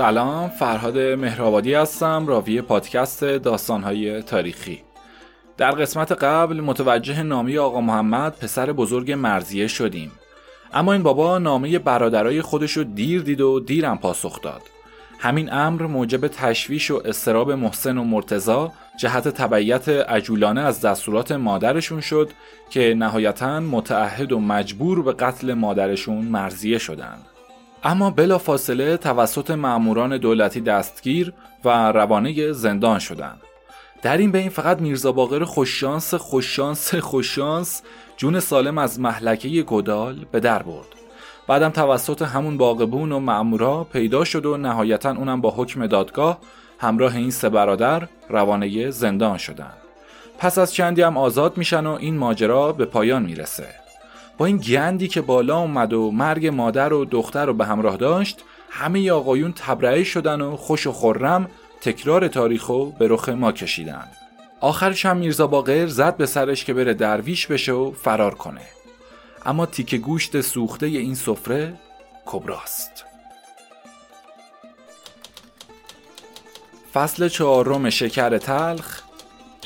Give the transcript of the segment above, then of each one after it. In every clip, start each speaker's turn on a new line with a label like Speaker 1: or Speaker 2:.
Speaker 1: سلام فرهاد مهرآبادی هستم راوی پادکست داستانهای تاریخی. در قسمت قبل متوجه نامی آقا محمد پسر بزرگ مرزیه شدیم. اما این بابا نامه برادرای خودش رو دیر دید و دیرم پاسخ داد. همین امر موجب تشویش و استراب محسن و مرتزا جهت تبعیت عجولانه از دستورات مادرشون شد که نهایتا متعهد و مجبور به قتل مادرشون مرزیه شدند. اما بلا فاصله توسط معموران دولتی دستگیر و روانه زندان شدند. در این بین فقط میرزا باقر خوششانس خوششانس خوششانس جون سالم از محلکه گدال به در برد. بعدم توسط همون باقبون و معمورا پیدا شد و نهایتا اونم با حکم دادگاه همراه این سه برادر روانه زندان شدن. پس از چندی هم آزاد میشن و این ماجرا به پایان می‌رسه. با این گندی که بالا اومد و مرگ مادر و دختر رو به همراه داشت همه آقایون تبرئه شدن و خوش و خورم تکرار تاریخو به رخ ما کشیدن. آخرش هم میرزا باقر زد به سرش که بره درویش بشه و فرار کنه. اما تیک گوشت سوخته این سفره کبراست. فصل چهارم شکر تلخ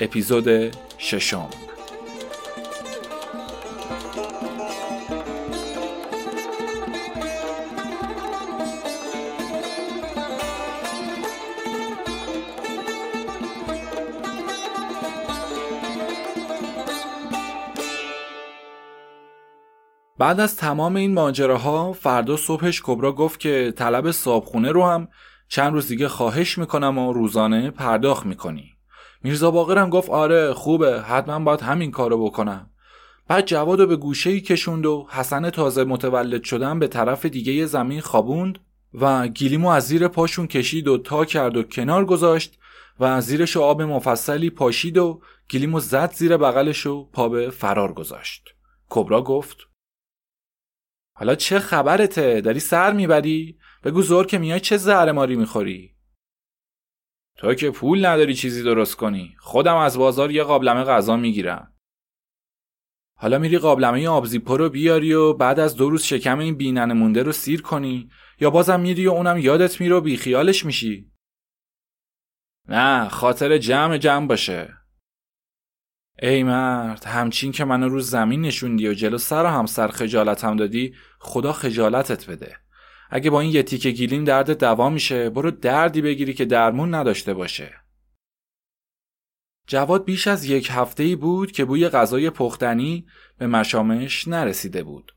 Speaker 1: اپیزود ششم. بعد از تمام این ماجراها فردا صبحش کبرا گفت که طلب صابخونه رو هم چند روز دیگه خواهش می‌کنم و روزانه پرداخت می‌کنی. میرزا باقرم گفت آره خوبه حتما باید همین کارو بکنم. بعد جواد به گوشه ای کشوند و حسن تازه متولد شدن به طرف دیگه زمین خوابوند و گیلیمو از زیر پاشون کشید و تا کرد و کنار گذاشت و زیرش آب مفصلی پاشید و گیلیمو زد زیر بغلش و پا به فرار گذاشت. کبرا گفت حالا چه خبرته؟ داری سر می‌بری؟ بگو زور که میای چه زهر ماری می‌خوری؟ تو که پول نداری چیزی درست کنی. خودم از بازار یه قابلمه غذا می‌گیرم. حالا میری قابلمه آبزیپو رو بیاری و بعد از دو روز شکم این بینن مونده رو سیر کنی. یا بازم میری و اونم یادت میره و بیخیالش میشی. نه خاطر جمع جمع باشه. ای مرد همچین که منو رو زمین نشوندی و جلو سر همسر خجالتم دادی خدا خجالتت بده. اگه با این یه تیکه گیلیم درد دوا میشه برو دردی بگیری که درمون نداشته باشه. جواد بیش از یک هفته بود که بوی غذای پختنی به مشامش نرسیده بود.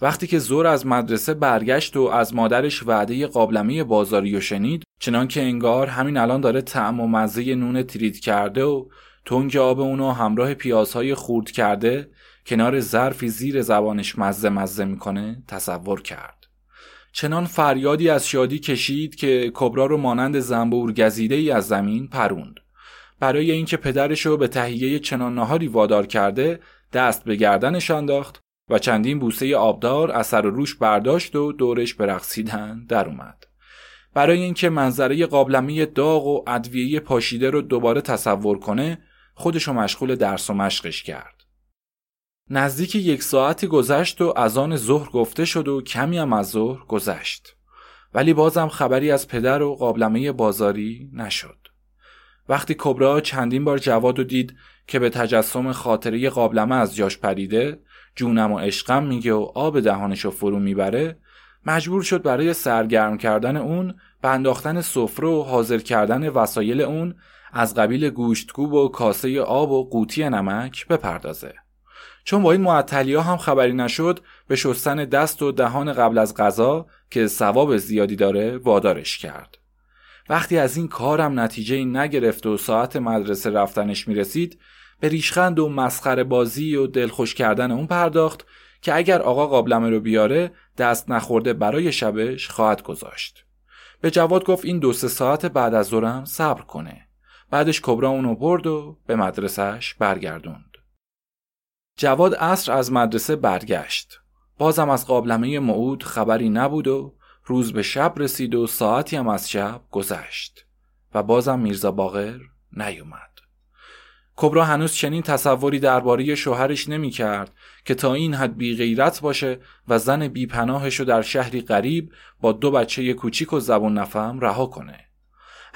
Speaker 1: وقتی که زور از مدرسه برگشت و از مادرش وعده قابلمه بازاری و شنید چنان که انگار همین الان داره طعم و مزه نون ترید کرده و تنگ آب اونو همراه پیازهای خورد کرده کنار ظرفی زیر زبانش مزه مزه می‌کنه تصور کرد. چنان فریادی از شادی کشید که کبرا رو مانند زنبور گزیده ای از زمین پروند. برای اینکه پدرش رو به تهیه چنان نهاری وادار کرده دست به گردنش انداخت و چندین بوسه آبدار اثر روش برداشت و دورش به رقصیدن در اومد. برای اینکه منظره قابلمه داغ و ادویه پاشیده رو دوباره تصور کنه خودشو مشغول درس و مشقش کرد. نزدیک یک ساعتی گذشت و از آن ظهر گفته شد و کمی هم از ظهر گذشت. ولی بازم خبری از پدر و قابلمه بازاری نشد. وقتی کبرا چندین بار جواد و دید که به تجسم خاطره قابلمه از جاش پریده جونم و عشقم میگه و آب دهانشو فرو می‌بره مجبور شد برای سرگرم کردن اون به انداختن سفره و حاضر کردن وسایل اون از قبیل گوشتگوب و کاسه آب و قوطی نمک بپردازه. چون با این معطلی هم خبری نشد به شستن دست و دهان قبل از غذا که ثواب زیادی داره وادارش کرد. وقتی از این کارم نتیجه نگرفت و ساعت مدرسه رفتنش می‌رسید به ریشخند و مسخره بازی و دلخوش کردن اون پرداخت که اگر آقا قابلمه رو بیاره دست نخورده برای شبش خواهد گذاشت. به جواد گفت این دو سه ساعت بعد از ظهرم صبر کنه. بعدش کبرا اونو برد و به مدرسهش برگردوند. جواد عصر از مدرسه برگشت. بازم از قابلمه معود خبری نبود و روز به شب رسید و ساعتی هم از شب گذشت و بازم میرزا باغر نیومد. کبرا هنوز چنین تصوری درباره شوهرش نمی کرد که تا این حد بی غیرت باشه و زن بی پناهشو در شهری غریب با دو بچه کوچیک و زبون نفهم رها کنه.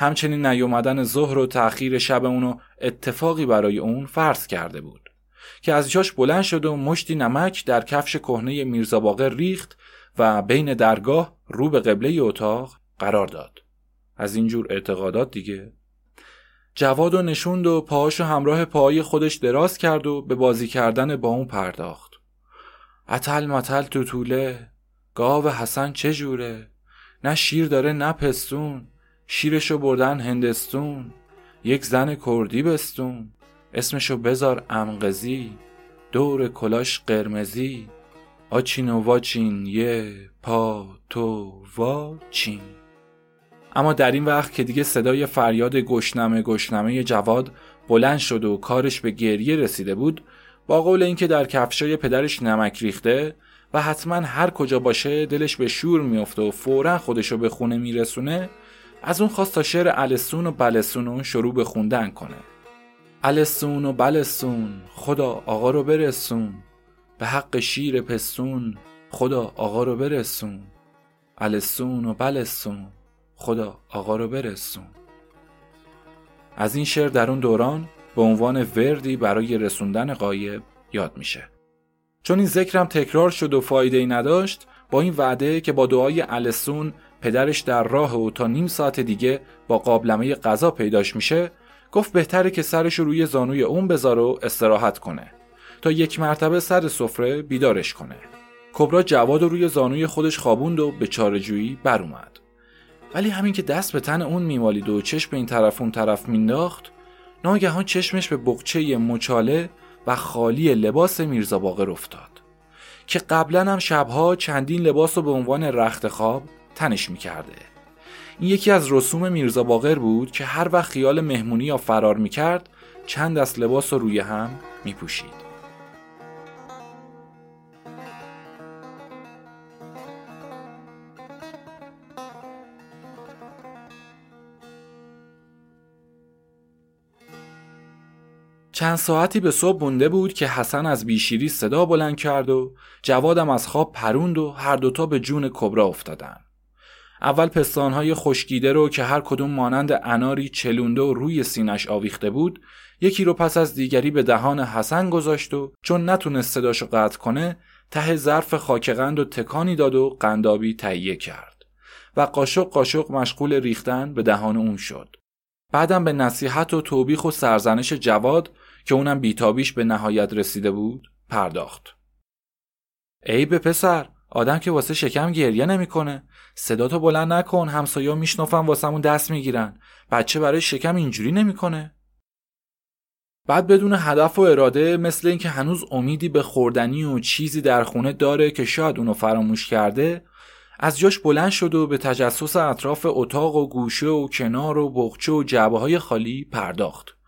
Speaker 1: همچنین نیومدن ظهر و تأخیر شب اونو اتفاقی برای اون فرض کرده بود که از جاش بلند شد و مشتی نمک در کفش کهنه میرزا باقر ریخت و بین درگاه رو به قبله اتاق قرار داد. از اینجور اعتقادات دیگه جواد و نشوند و پاهاشو همراه پاهای خودش دراز کرد و به بازی کردن با اون پرداخت. اتل متل تو طوله گاو حسن چه جوره؟ نه شیر داره نه پستون. شیرشو بردن هندستون یک زن کردی بستون اسمشو بزار امقزی دور کلاش قرمزی. آچین و واچین یه پا تو واچین. اما در این وقت که دیگه صدای فریاد گشنمه گشنمه جواد بلند شد و کارش به گریه رسیده بود با قول اینکه در کفشای پدرش نمک ریخته و حتما هر کجا باشه دلش به شور میافته و فورا خودشو به خونه میرسونه از اون خواست تا شعر السون و بلسون شروع به خوندن کنه. السون و بلسون خدا آقا رو برسون. به حق شیر پستون خدا آقا رو برسون. السون و بلسون خدا آقا رو برسون. از این شعر در اون دوران به عنوان وردی برای رسوندن قایب یاد میشه. چون این ذکرم تکرار شد و فایده ای نداشت با این وعده که با دعای السون پدرش در راه و تا نیم ساعت دیگه با قابلمه غذا پیداش میشه گفت بهتره که سرش روی زانوی اون بذاره و استراحت کنه تا یک مرتبه سر سفره بیدارش کنه. کبرا جواد روی زانوی خودش خوابوند و به چارجویی بر اومد. ولی همین که دست به تن اون میمالید و چشم به این طرف اون طرف مینداخت ناگهان چشمش به بقچه مچاله و خالی لباس میرزا باقر افتاد که قبلا هم شبها چندین لباس رو به عنوان رخت خواب تنش می‌کرده این یکی از رسوم میرزا باقر بود که هر وقت خیال مهمونی یا فرار می‌کرد چند دست لباس رو روی هم میپوشید چند ساعتی به صبح مونده بود که حسن از بیشیری صدا بلند کرد و جوادم از خواب پروند و هر دوتا به جون کبرا افتادن. اول پستانهای خشکیده رو که هر کدوم مانند اناری چلونده و روی سینش آویخته بود یکی رو پس از دیگری به دهان حسن گذاشت و چون نتونست صداشو قطع کنه ته ظرف خاکقند و تکانی داد و قندابی تهیه کرد و قاشق قاشق مشغول ریختن به دهان اون شد. بعدم به نصیحت و توبیخ و سرزنش جواد که اونم بیتابیش به نهایت رسیده بود پرداخت. ای به پسر آدم که واسه شکم گریه نمی‌کنه. صداتو بلند نکن همسایا میشنفن واسمون دست می‌گیرن. بچه برای شکم اینجوری نمی‌کنه. بعد بدون هدف و اراده مثل اینکه هنوز امیدی به خوردنی و چیزی در خونه داره که شاید اونو فراموش کرده از جاش بلند شد و به تجسس اطراف اتاق و گوشه و کنار و بخچه و جعبه های خالی پرداخت.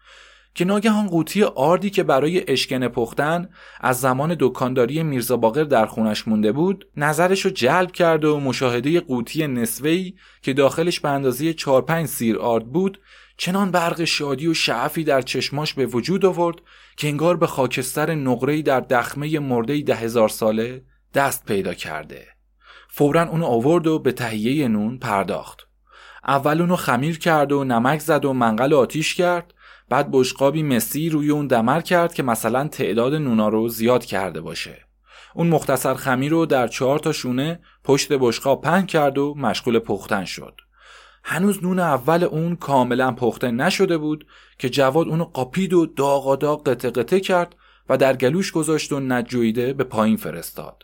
Speaker 1: که ناگهان قوطی آردی که برای اشکنه پختن از زمان دکانداری میرزا باقر در خونش مونده بود نظرش رو جلب کرد و مشاهده قوطی نصفه‌ای که داخلش به اندازه 4 5 سیر آرد بود چنان برق شادی و شعفی در چشماش به وجود آورد که انگار به خاکستر نقره‌ای در دخمه مرده ده هزار ساله دست پیدا کرده. فورا اونو آورد و به تهیه نون پرداخت. اول اونو خمیر کرد و نمک زد و منقل آتیش کرد. بعد بشقابی مسی روی اون دمر کرد که مثلا تعداد نونا رو زیاد کرده باشه. اون مختصر خمیر رو در چهار تا شونه پشت بشقاب پهن کرد و مشغول پختن شد. هنوز نون اول اون کاملا پخته نشده بود که جواد اونو قاپید و داغ قطع قطع کرد و در گلوش گذاشت و نجویده به پایین فرستاد.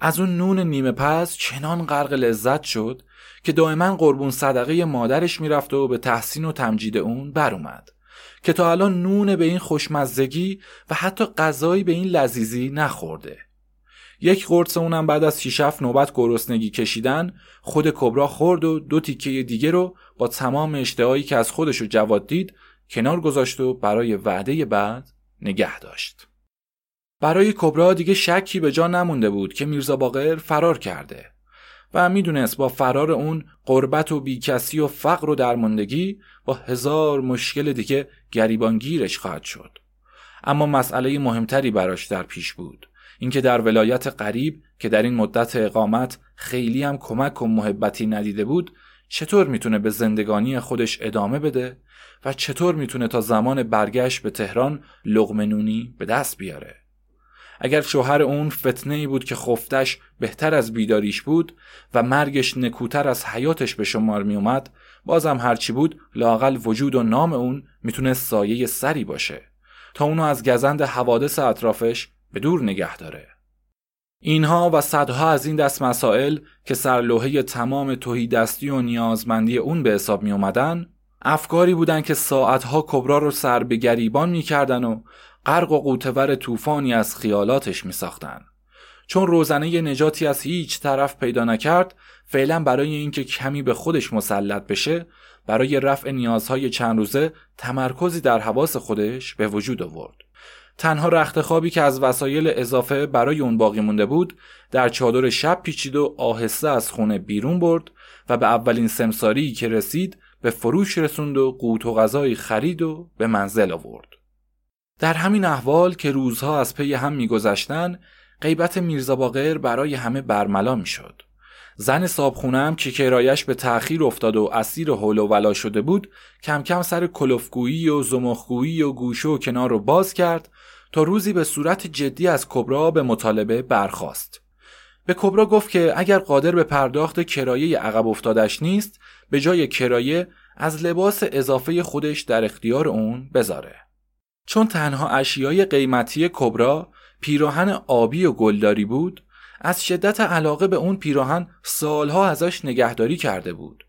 Speaker 1: از اون نون نیمه پس چنان غرق لذت شد که دائما قربون صدقه مادرش می‌رفت و به تحسین و تمجید اون بر اومد. که تا الان نون به این خوشمزگی و حتی غذایی به این لذیذی نخورده. یک قرص اونم بعد از 6 نوبت گرسنگی کشیدن خود کبرا خورد و دو تیکه دیگه رو با تمام اشتهایی که از خودش رو جواد دید کنار گذاشت و برای وعده بعد نگه داشت. برای کبرا دیگه شکی به جا نمونده بود که میرزا باقر فرار کرده و می‌دونست با فرار اون قربت و بیکسی و فقر و درماندگی با هزار مشکل دیگه گریبانگیرش خواهد شد. اما مسئله مهمتری براش در پیش بود. اینکه در ولایت قریب که در این مدت اقامت خیلی هم کمک و محبتی ندیده بود چطور می‌تونه به زندگانی خودش ادامه بده و چطور می‌تونه تا زمان برگشت به تهران لغمنونی به دست بیاره؟ اگر شوهر اون فتنه ای بود که خفتش بهتر از بیداریش بود و مرگش نکوتر از حیاتش به شمار می اومد بازم هرچی بود لاقل وجود و نام اون می‌تونه سایه سری باشه تا اونو از گزند حوادث اطرافش به دور نگه داره. اینها و صدها از این دست مسائل که سرلوحه تمام توهی دستی و نیازمندی اون به حساب می اومدن افکاری بودند که ساعتها کبرا رو سر به گریبان می‌کردن و غرق و قوتور طوفانی از خیالاتش می ساختن. چون روزنه نجاتی از هیچ طرف پیدا نکرد فعلا برای اینکه کمی به خودش مسلط بشه برای رفع نیازهای چند روزه تمرکزی در حواس خودش به وجود آورد تنها رخت خوابی که از وسایل اضافه برای اون باقی مونده بود در چادر شب پیچید و آهسته از خونه بیرون برد و به اولین سمساری که رسید به فروش رسوند و قوت و غذایی خرید و به منزل آورد در همین احوال که روزها از پی هم میگذشتن غیبت میرزا باقر برای همه برملا می‌شد. زن صابخونم که کرایش به تأخیر افتاد و اسیر حول و ولا شده بود کم کم سر کلفگویی و زمخگویی و گوشه و کنار رو باز کرد تا روزی به صورت جدی از کبرا به مطالبه برخاست. به کبرا گفت که اگر قادر به پرداخت کرایه عقب افتادش نیست به جای کرایه از لباس اضافه خودش در اختیار اون بذاره. چون تنها اشیای قیمتی کبرا پیراهن آبی و گلداری بود از شدت علاقه به اون پیراهن سالها ازش نگهداری کرده بود.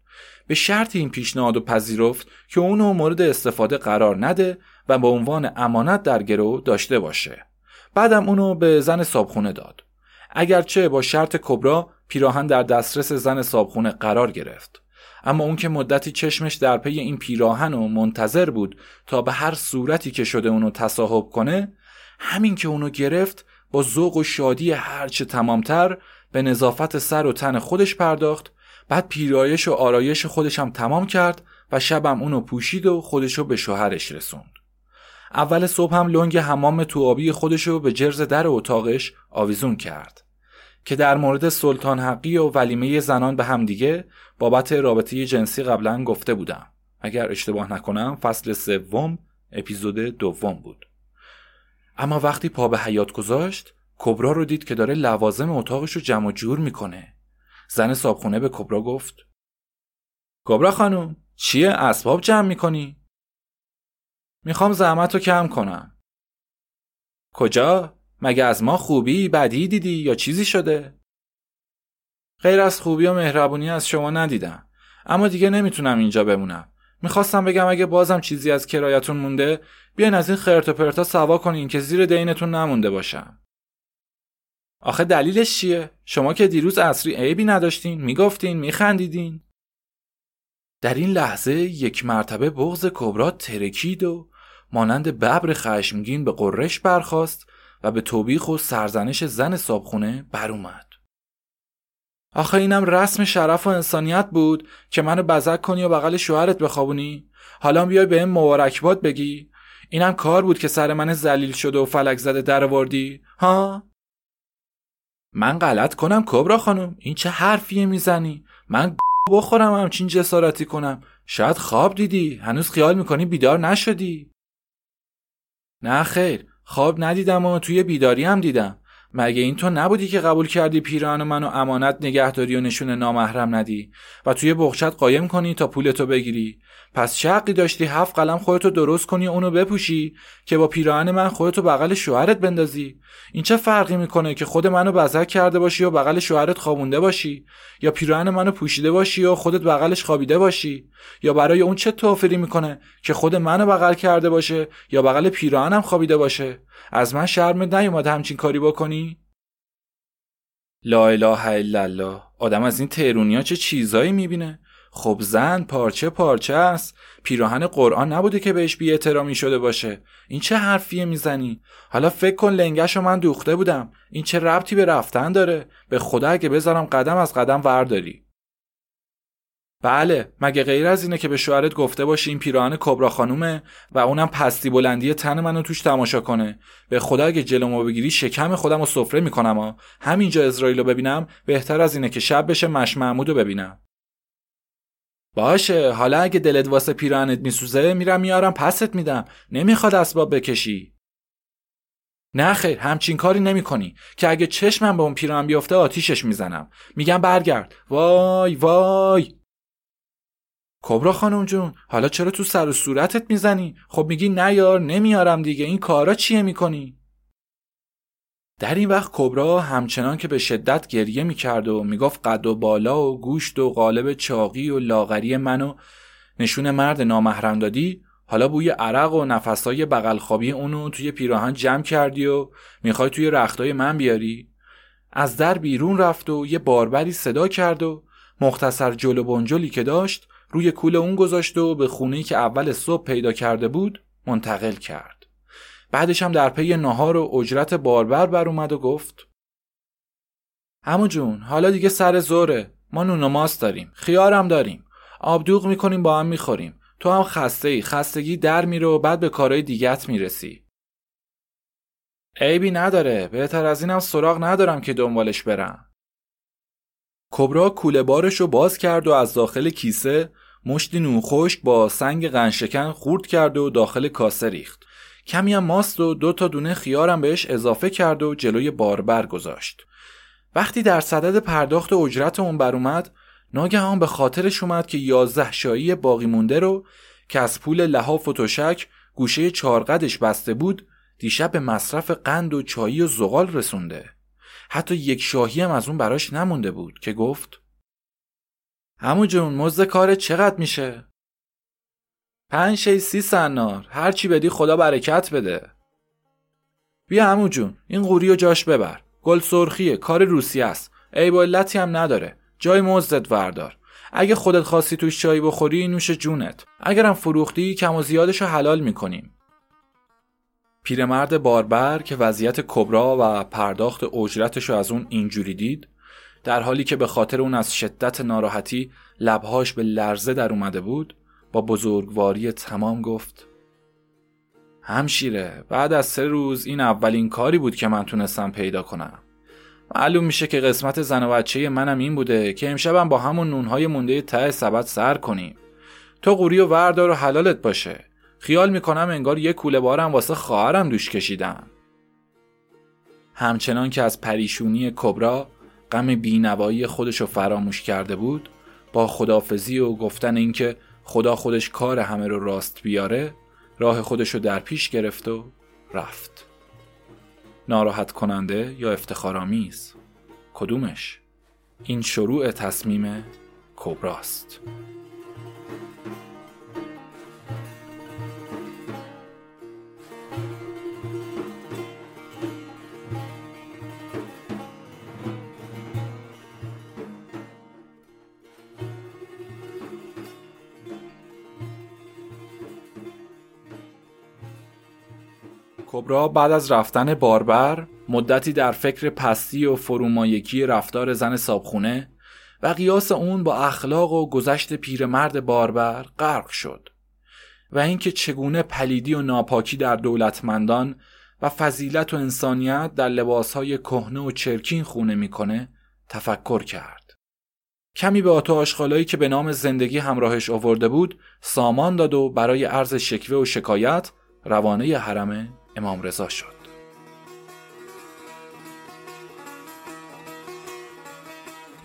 Speaker 1: به شرط این پیشنهاد و پذیرفت که اونو مورد استفاده قرار نده و به عنوان امانت در گرو داشته باشه. بعدم اونو به زن صابخونه داد. اگرچه با شرط کبرا پیراهن در دسترس زن صابخونه قرار گرفت. اما اون که مدتی چشمش در پی این پیراهن و منتظر بود تا به هر صورتی که شده اونو تصاحب کنه همین که اونو گرفت با ذوق و شادی هرچه تمامتر به نظافت سر و تن خودش پرداخت بعد پیرایش و آرایش خودش هم تمام کرد و شبم اونو پوشید و خودشو به شوهرش رسوند. اول صبح هم لنگ حمام تو آبی خودشو به جرز در اتاقش آویزون کرد که در مورد سلطان حقی و ولیمه زنان به همدیگه بابت رابطه جنسی قبلا گفته بودم اگر اشتباه نکنم فصل سوم اپیزود دوم بود اما وقتی پا به حیات گذاشت کبرا رو دید که داره لوازم اتاقش رو جمع جور می‌کنه زن صابخونه به کبرا گفت کبرا خانم چیه اسباب جمع می‌کنی؟ می‌خوام زحمت رو کم کنم کجا؟ مگه از ما خوبی بدی دیدی یا چیزی شده؟ غیر از خوبی و مهربونی از شما ندیدم اما دیگه نمی‌تونم اینجا بمونم می‌خواستم بگم اگه بازم چیزی از کرایتون مونده بیاین از این خرت و پرتا سوا کنین که زیر دینتون نمونده باشم آخه دلیلش چیه؟ شما که دیروز اصری عیبی نداشتین می‌گفتین میخندیدین در این لحظه یک مرتبه بغز کبرا ترکید و مانند ببر خشمگین به قرش برخاست و به توبیخ و سرزنش زن صابخونه بر اومد. آخه اینم رسم شرف و انسانیت بود که منو بزک کنی و بغل شوهرت بخوابونی. حالا بیای به این مبارکباد بگی. اینم کار بود که سر من زلیل شده و فلک زده در وردی ها؟ من غلط کنم کبرا خانم. این چه حرفیه می‌زنی؟ من بخورم همچین جسارتی کنم. شاید خواب دیدی. هنوز خیال می‌کنی بیدار نشدی. نه خیر. خواب ندیدم و توی بیداری هم دیدم. مگه این تو نبودی که قبول کردی پیران منو امانت نگهداری و نشون نامحرم ندی؟ و توی بخشت قایم کنی تا پولتو بگیری؟ پس چه داشتی هفت قلم خودتو درست کنی اونو بپوشی که با پیراهن من خودتو بغل شوهرت بندازی؟ این چه فرقی می‌کنه که خود منو بزک کرده باشی و بغل شوهرت خوابونده باشی؟ یا پیراهن منو پوشیده باشی و خودت بغلش خوابیده باشی؟ یا برای اون چه توفیری می‌کنه که خود منو بغل کرده باشه یا بغل پیراهنم خوابیده باشه؟ از من شرمت نیومد همچین کاری بکنی؟ لا اله الا الله. آدم از این تهرونیا چه چیزایی می‌بینه؟ خب زن پارچه پارچه است. پیراهن قرآن نبوده که بهش بی احترامی شده باشه. این چه حرفیه می‌زنی؟ حالا فکر کن لنگشو من دوخته بودم. این چه ربطی به رفتن داره؟ به خدا اگه بذارم قدم از قدم ورداری. بله مگه غیر از اینه که به شوهرت گفته باشی این پیراهن کبرا خانومه و اونم پستی بلندی تن منو توش تماشا کنه؟ به خدا اگه جلومو بگیری شکم خودم رو سفره می‌کنم ها. همینجا اسرائیل رو ببینم بهتر از اینه که شب بشه مش محمود رو ببینم. باشه حالا اگه دلت واسه پیراهنت میسوزه میرم میارم پست میدم. نمی‌خواد اسباب بکشی. نه خیر همچین کاری نمی کنی که اگه چشمم به اون پیراهن بیفته آتیشش می‌زنم. میگم برگرد. وای وای. کبرا خانم جون حالا چرا تو سر و صورتت می‌زنی؟ خب میگی نیار نمیارم دیگه این کارا چیه می‌کنی؟ در این وقت کبرا همچنان که به شدت گریه می‌کرد و می‌گفت قد و بالا و گوشت و قالب چاقی و لاغری منو نشون مرد نامحرم دادی حالا بوی عرق و نفسای بغل خوابی اونو توی پیراهن جمع کردی و می‌خوای توی رختای من بیاری؟ از در بیرون رفت و یه باربری صدا کرد و مختصر جلو بنجلی که داشت روی کول اون گذاشت و به خونه که اول صبح پیدا کرده بود منتقل کرد. بعدش هم در پی نهار و اجرت باربر بر اومد و گفت همو جون حالا دیگه سر زوره. ما نون و ماست داریم. خیارم داریم. آبدوغ می‌کنیم با هم می‌خوریم. تو هم خسته ای خستگی در میره و بعد به کارهای دیگت می‌رسی. عیبی نداره. بهتر از اینم سراغ ندارم که دنبالش برم. کبرا کوله بارش رو باز کرد و از داخل کیسه مشتی خشک با سنگ قنشکن خورد کرد و داخل کاسه ریخت. کمی هم ماست و دو تا دونه خیارم بهش اضافه کرد و جلوی باربر گذاشت وقتی در صدد پرداخت اجرت اون بر اومد ناگهان به خاطرش اومد که یازده شایی باقی مونده رو که از پول لحاف و تشک گوشه چارقدش بسته بود دیشب مصرف قند و چایی و زغال رسونده. حتی یک شاهی هم از اون براش نمونده بود که گفت همو جون مزد کار چقدر میشه؟ پنج شی سی سنار هرچی بدی خدا برکت بده. بیا همو جون این قوری و جاش ببر. گل سرخیه کار روسی است. ای علتی هم نداره. جای مزدت وردار. اگه خودت خواستی توش چایی بخوری نوش جونت. اگرم فروختی کم و زیادشو حلال می‌کنیم. پیرمرد باربر که وضعیت کبرا و پرداخت اجرتش رو از اون اینجوری دید در حالی که به خاطر اون از شدت ناراحتی لبهاش به لرزه در اومده بود با بزرگواری تمام گفت همشیره بعد از سه روز این اولین کاری بود که من تونستم پیدا کنم. معلوم میشه که قسمت زن و بچه منم این بوده که امشبم با همون نونهای مونده ته سبد سر کنیم. تو قوری و وردار و حلالت باشه. خیال می‌کنم انگار یه کوله بارم واسه خواهرم دوش کشیدم. همچنان که از پریشونی کبرا غم بینوایی خودشو فراموش کرده بود با خدافزی و گفتن اینکه خدا خودش کار همه رو راست بیاره راه خودشو در پیش گرفت و رفت. ناراحت کننده یا افتخارآمیز؟ کدومش؟ این شروع تصمیم کبراست. کبرا بعد از رفتن باربر مدتی در فکر پستی و فرومایگی رفتار زن صابخونه و قیاس اون با اخلاق و گذشت پیرمرد باربر غرق شد و اینکه چگونه پلیدی و ناپاکی در دولتمندان و فضیلت و انسانیت در لباسهای کهنه و چرکین خونه می‌کنه تفکر کرد. کمی به آتو آشغالایی که به نام زندگی همراهش آورده بود سامان داد و برای عرض شکوه و شکایت روانه حرم امام رضا شد.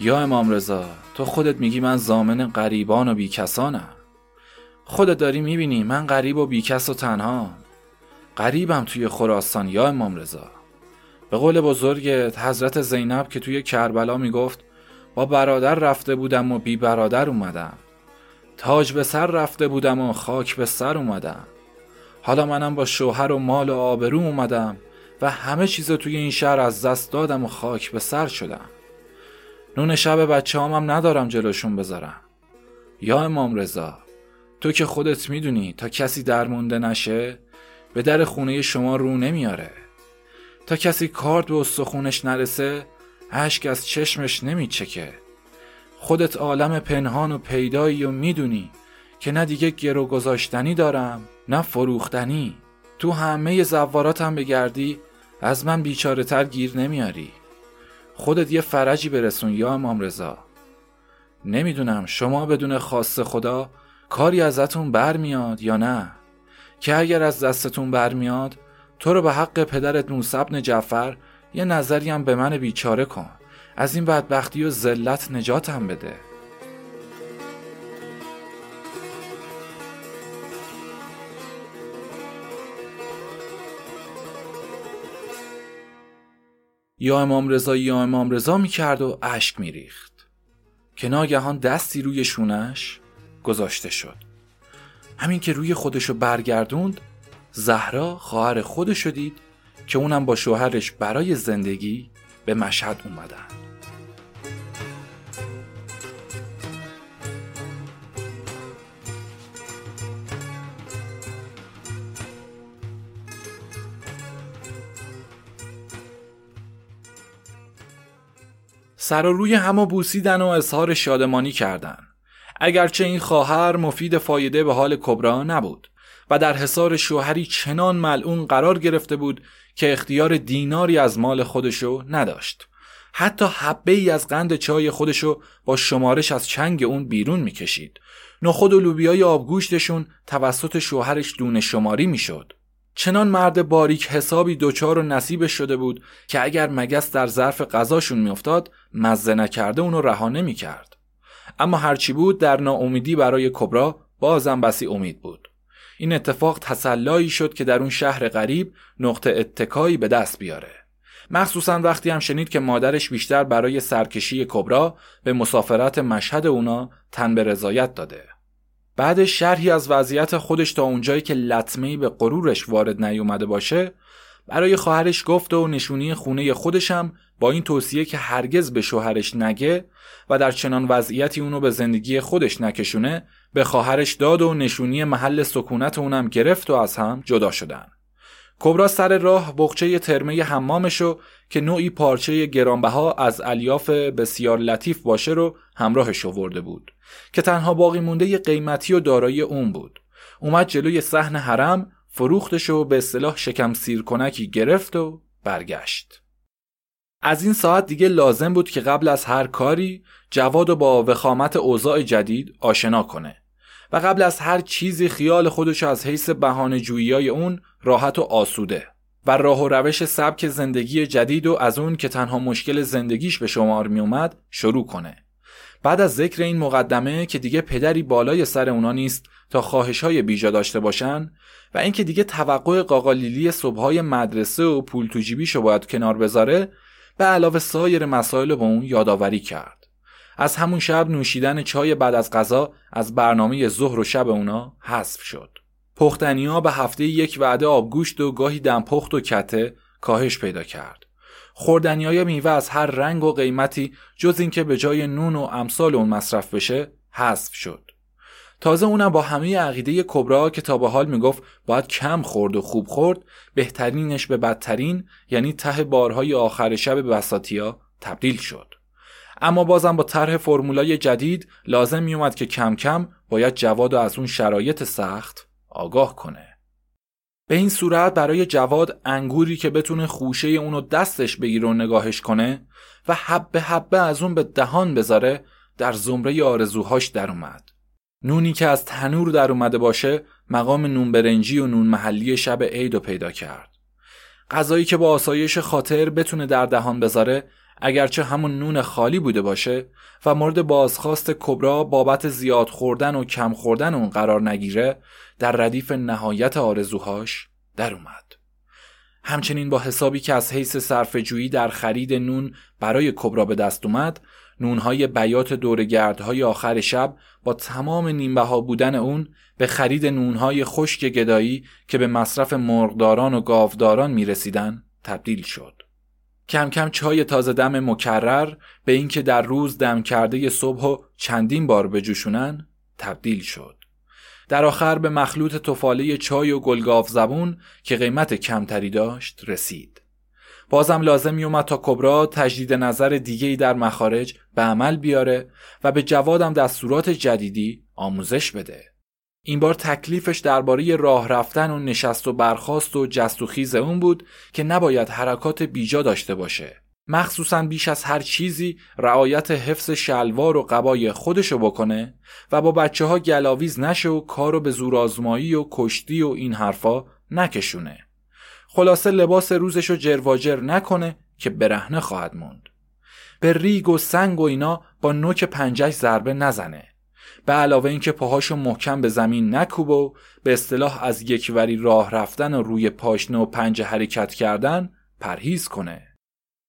Speaker 1: یا امام رضا تو خودت میگی من زامن غریبان و بیکسانم. خودت داری می‌بینی من غریب و بیکس و تنها غریبم توی خراسان یا امام رضا. به قول بزرگت حضرت زینب که توی کربلا می‌گفت با برادر رفته بودم و بی برادر اومدم. تاج به سر رفته بودم و خاک به سر اومدم. حالا منم با شوهر و مال و آبرو اومدم و همه چیز توی این شهر از دست دادم و خاک به سر شدم. نون شب بچه هم ندارم جلوشون بذارم. یا امام رضا تو که خودت می‌دونی تا کسی درمونده نشه به در خونه شما رو نمیاره. تا کسی کارت به استخونش نرسه اشک از چشمش نمیچکه. خودت عالم پنهان و پیدایی و می‌دونی که نه دیگه گرو گذاشتنی دارم نه فروختنی. تو همه زواراتم بگردی از من بیچاره تر گیر نمیاری. خودت یه فرجی برسون یا امام رضا. نمی‌دونم شما بدون خواست خدا کاری ازتون برمیاد یا نه. که اگر از دستتون برمیاد تو رو به حق پدرت موسی بن جعفر یه نظری هم به من بیچاره کن. از این بدبختی و ذلت نجاتم بده. یا امام رضا یا امام رضا می کرد و اشک می ریخت که ناگهان دستی روی شونش گذاشته شد. همین که روی خودشو برگردوند زهرا خواهر خودشو دید که اونم با شوهرش برای زندگی به مشهد اومدن. سر و روی همو بوسیدن و اظهار شادمانی کردن. اگرچه این خواهر مفید فایده به حال کبرا نبود و در حصار شوهری چنان ملعون قرار گرفته بود که اختیار دیناری از مال خودشو نداشت. حتی حبه ای از قند چای خودشو با شمارش از چنگ اون بیرون می‌کشید. نخود و لوبیای آبگوشتشون توسط شوهرش دونه شماری می‌شد. چنان مرد باریک حسابی دوچار و نصیبش شده بود که اگر مگس در ظرف غذاشون میافتاد مزه نکرده اونو رها نمی‌کرد. اما هرچی بود در ناامیدی برای کبرا بازم بسی امید بود. این اتفاق تسلایی شد که در اون شهر غریب نقطه اتکایی به دست بیاره. مخصوصا وقتی هم شنید که مادرش بیشتر برای سرکشی کبرا به مسافرت مشهد اونا تن به رضایت داده. بعد شرحی از وضعیت خودش تا اونجایی که لطمه‌ای به غرورش وارد نیومده باشه برای خواهرش گفت و نشونی خونه خودشم با این توصیه که هرگز به شوهرش نگه و در چنان وضعیتی اونو به زندگی خودش نکشونه به خواهرش داد و نشونی محل سکونت اونم گرفت و از هم جدا شدن. کبرا سر راه بخچه ترمه حمامشو که نوعی پارچه گرانبها از الیاف بسیار لطیف باشه رو همراهش آورده بود که تنها باقی مونده قیمتی و دارایی اون بود. اومد جلوی صحن حرم فروختش و به اصطلاح شکم سیر کنکی گرفت و برگشت. از این ساعت دیگه لازم بود که قبل از هر کاری جواد و با وخامت اوضاع جدید آشنا کنه و قبل از هر چیزی خیال خودش از حیث بهانه جویی اون راحت و آسوده و راه و روش سبک زندگی جدید و از اون که تنها مشکل زندگیش به شمار می اومد شروع کنه بعد از ذکر این مقدمه که دیگه پدری بالای سر اونا نیست تا خواهش های بیجا داشته باشن و اینکه دیگه توقع قاقالیلی صبحهای مدرسه و پول تو جیبیشو باید کنار بذاره به علاوه سایر مسائل با اون یادآوری کرد. از همون شب نوشیدن چای بعد از غذا از برنامه ظهر و شب اونا حذف شد. پختنیا به هفته یک وعده آبگوشت و گاهی دمپخت و کته کاهش پیدا کرد. خوردنیای میوه از هر رنگ و قیمتی جز اینکه به جای نون و امثال اون مصرف بشه حذف شد. تازه اونم با همه عقیده کبرا که تا به حال می‌گفت باید کم خورد و خوب خورد بهترینش به بدترین یعنی ته بارهای آخر شب بساتیا تبدیل شد. اما بازم با طرح فرمولای جدید لازم میومد که کم کم باید جواد و از اون شرایط سخت آگاه کنه. به این صورت برای جواد انگوری که بتونه خوشه اونو دستش بگیره و نگاهش کنه و حبه حبه از اون به دهان بذاره در زمره آرزوهاش در اومد. نونی که از تنور در اومده باشه مقام نون برنجی و نون محلی شب عید پیدا کرد. غذایی که با آسایش خاطر بتونه در دهان بذاره اگرچه همون نون خالی بوده باشه و مورد بازخواست کبرا بابت زیاد خوردن و کم خوردن اون قرار نگیره در ردیف نهایت آرزوهاش در اومد. همچنین با حسابی که از حیث صرفجویی در خرید نون برای کبرا به دست اومد نونهای بیات دورگردهای آخر شب با تمام نیمبها بودن اون به خرید نونهای خشک گدایی که به مصرف مرغداران و گاوداران می رسیدن تبدیل شد. کم کم چای تازه دم مکرر به اینکه در روز دم کرده صبح و چندین بار بجوشونن تبدیل شد. در آخر به مخلوط تفاله چای و گلگاف زبون که قیمت کمتری داشت رسید. بازم لازم میومد تا کبرا تجدید نظر دیگهی در مخارج به عمل بیاره و به جوادم دستورات جدیدی آموزش بده. این بار تکلیفش درباره راه رفتن و نشست و برخاست و جست و خیز اون بود که نباید حرکات بیجا داشته باشه. مخصوصا بیش از هر چیزی رعایت حفظ شلوار و قبای خودشو بکنه و با بچه ها گلاویز نشه و کارو به زورآزمایی و کشتی و این حرفا نکشونه. خلاصه لباس روزشو جرواجر نکنه که برهنه خواهد موند. به ریگ و سنگ و اینا با نوک پنجش ضربه نزنه. به علاوه اینکه پاهاشو محکم به زمین نکوب و به اصطلاح از یکوری راه رفتن و روی پاشنه و پنجه حرکت کردن پرهیز کنه.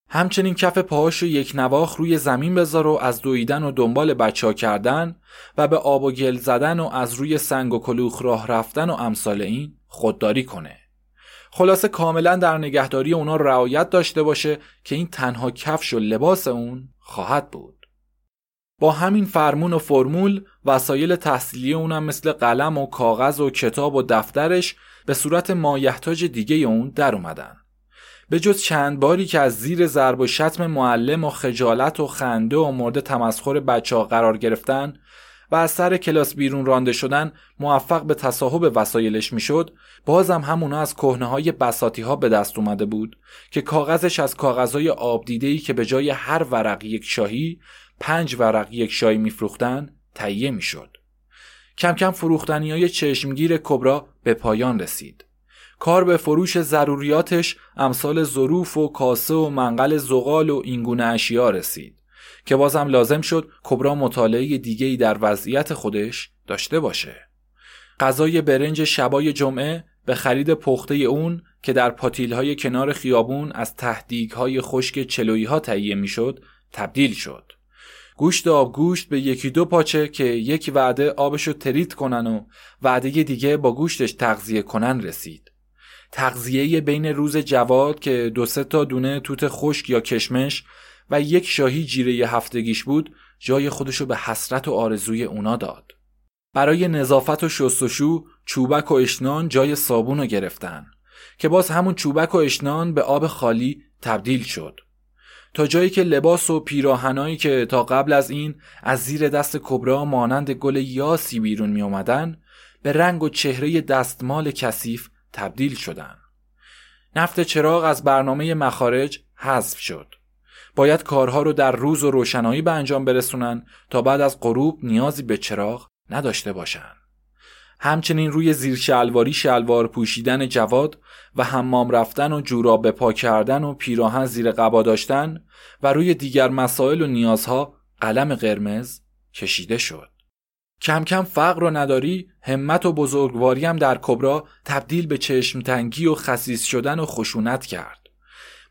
Speaker 1: همچنین کف پاهاشو یک نواخ روی زمین بذار و از دویدن و دنبال بچه ها کردن و به آب و گل زدن و از روی سنگ و کلوخ راه رفتن و امثال این خودداری کنه. خلاصه کاملا در نگهداری اونا رعایت داشته باشه که این تنها کفش و لباس اون خواهد بود. با همین فرمون و فرمول وسایل تحصیلی اونم مثل قلم و کاغذ و کتاب و دفترش به صورت مایحتاج دیگه اون در اومدن. به جز چند باری که از زیر ضرب و شتم معلم و خجالت و خنده و مورد تمسخر بچه ها قرار گرفتن و از سر کلاس بیرون رانده شدن موفق به تصاحب وسایلش می‌شد بازم همونا از کهنه های بساتی ها به دست اومده بود که کاغذش از کاغذهای آب ای که به جای هر ورق یک شاهی پنج ورق یک شاهی میفروختن تهیه می‌شد. کم کم فروختنی های چشمگیر کبرا به پایان رسید. کار به فروش ضروریاتش امثال ظروف و کاسه و منقل زغال و اینگونه اشیا رسید که بازم لازم شد کبرا مطالعه دیگهی در وضعیت خودش داشته باشه. غذای برنج شبای جمعه به خرید پخته اون که در پاتیل های کنار خیابون از تهدیگ های خشک چلویی ها تهیه می‌شد تبدیل شد. گوشت آب گوشت به یکی دو پاچه که یک وعده آبشو تریت کنن و وعده دیگه با گوشتش تغذیه کنن رسید تغذیه بین روز جواد که دو سه تا دونه توت خشک یا کشمش و یک شاهی جیره هفتگیش بود جای خودشو به حسرت و آرزوی اونا داد. برای نظافت و شستشو چوبک و اشنان جای صابون رو گرفتن که باز همون چوبک و اشنان به آب خالی تبدیل شد. تا جایی که لباس و پیراهنایی که تا قبل از این از زیر دست کبرا مانند گل یاسی بیرون می اومدن به رنگ و چهره دستمال کثیف تبدیل شدن. نفت چراغ از برنامه مخارج حذف شد. باید کارها رو در روز و روشنایی به انجام برسونن تا بعد از غروب نیازی به چراغ نداشته باشن. همچنین روی زیر شلواری شلوار پوشیدن جواد و حمام رفتن و جوراب به پا کردن و پیراهن زیر قبا داشتن و روی دیگر مسائل و نیازها قلم قرمز کشیده شد. کم کم فقر و نداری همت و بزرگواری هم در کبرا تبدیل به چشمتنگی و خسیس شدن و خشونت کرد.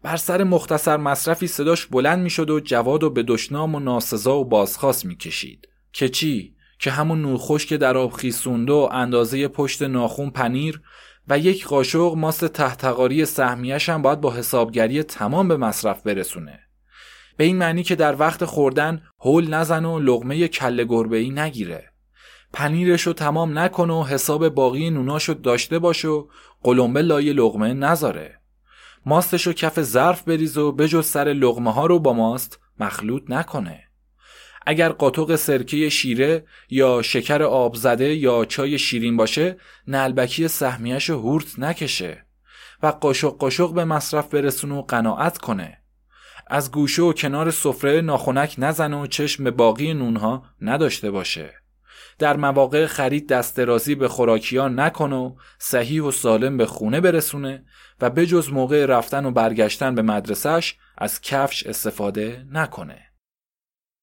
Speaker 1: بر سر مختصر مصرفی صداش بلند می‌شد و جواد و به دشنام و ناسزا و بازخواست می‌کشید که چی که همون نوخوش که در آب خیسونده و اندازه پشت ناخون پنیر و یک قاشق ماست تحتقاری سهمیش هم باید با حسابگری تمام به مصرف برسونه. به این معنی که در وقت خوردن هول نزن و لغمه کله گربه ای نگیره پنیرشو تمام نکنه و حساب باقی نوناشو داشته باشه و قلمبه لای لغمه نذاره. ماستشو کف ظرف بریز و بجز سر لغمه ها رو با ماست مخلوط نکنه. اگر قاطق سرکه شیره یا شکر آب زده یا چای شیرین باشه نلبکی سهمیش هورت نکشه و قاشق قاشق به مصرف برسونه و قناعت کنه از گوشه و کنار سفره ناخونک نزنه و چشم به باقی نونها نداشته باشه در مواقع خرید دسترازی به خوراکیان نکنه و صحیح و سالم به خونه برسونه و بجز موقع رفتن و برگشتن به مدرسهش از کفش استفاده نکنه.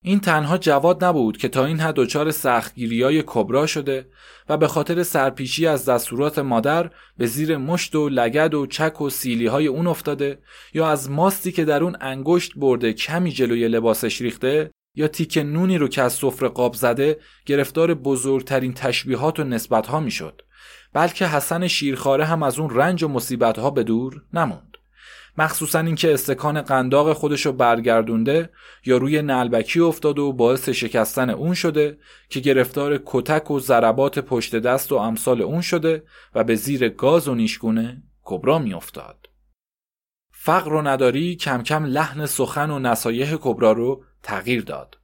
Speaker 1: این تنها جواد نبود که تا این حد دچار سختگیری های کبرا شده و به خاطر سرپیچی از دستورات مادر به زیر مشت و لگد و چک و سیلی های اون افتاده یا از ماستی که در اون انگشت برده کمی جلوی لباسش ریخته یا تیک نونی رو که از سفره قاب زده گرفتار بزرگترین تشبیهات و نسبتها می‌شد بلکه حسن شیرخواره هم از اون رنج و مصیبتها به دور نموند. مخصوصا اینکه استکان قنداق خودشو برگردونده یا روی نلبکی افتاد و باعث شکستن اون شده که گرفتار کتک و ضربات پشت دست و امثال اون شده و به زیر گاز و نیشگونه کبرا میافتاد. فقر و نداری کم کم لحن سخن و نصایح کبرا رو تغییر داد.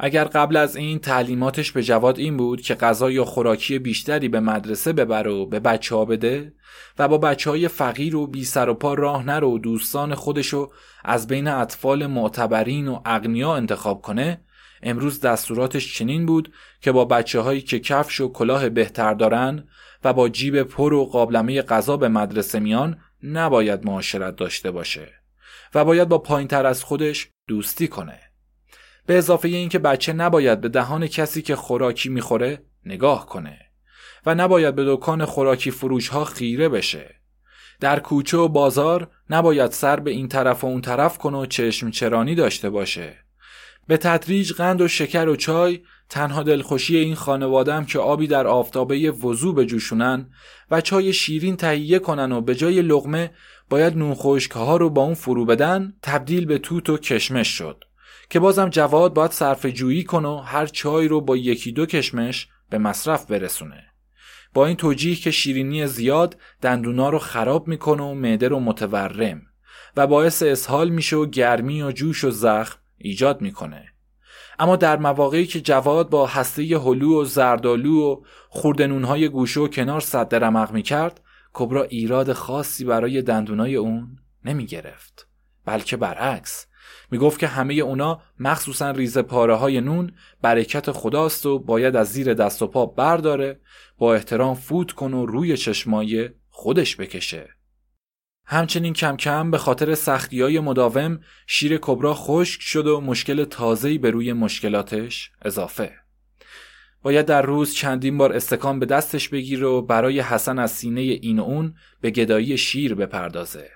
Speaker 1: اگر قبل از این تعلیماتش به جواد این بود که غذا یا خوراکی بیشتری به مدرسه ببره و به بچه ها بده و با بچه های فقیر و بی سر و پا راه نرو و دوستان خودشو از بین اطفال معتبرین و اغنیا انتخاب کنه امروز دستوراتش چنین بود که با بچه هایی که کفش و کلاه بهتر دارن و با جیب پر و قابلمه غذا به مدرسه میان نباید معاشرت داشته باشه و باید با پایین تر از خودش دوستی کنه. به اضافه اینکه بچه نباید به دهان کسی که خوراکی می‌خوره نگاه کنه و نباید به دکان خوراکی فروش ها خیره بشه. در کوچه و بازار نباید سر به این طرف و اون طرف کنه و چشم چرانی داشته باشه. به تدریج قند و شکر و چای تنها دلخوشی این خانوادم که آبی در آفتابه وضوع بجوشونن و چای شیرین تهیه کنن و به جای لغمه باید نون ها رو با اون فرو بدن تبدیل به توت و کشمش شد. که بازم جواد باید صرف جویی کنه و هر چای رو با یکی دو کشمش به مصرف برسونه. با این توجیه که شیرینی زیاد دندونا رو خراب می‌کنه و معده رو متورم و باعث اسهال میشه و گرمی و جوش و زخم ایجاد می‌کنه. اما در مواقعی که جواد با هسته هلو و زردالو و خوردنونهای گوشه و کنار صد رمق می‌کرد کبرا ایراد خاصی برای دندونای اون نمی‌گرفت بلکه برعکس می‌گفت که همه اونا مخصوصا ریز پاره های نون برکت خداست و باید از زیر دست و پا برداره با احترام فوت کن و روی چشمای خودش بکشه. همچنین کم کم به خاطر سختی های مداوم شیر کبرا خشک شد و مشکل تازه‌ای به روی مشکلاتش اضافه. باید در روز چندین بار استکان به دستش بگیره و برای حسن از سینه این و اون به گدایی شیر بپردازه.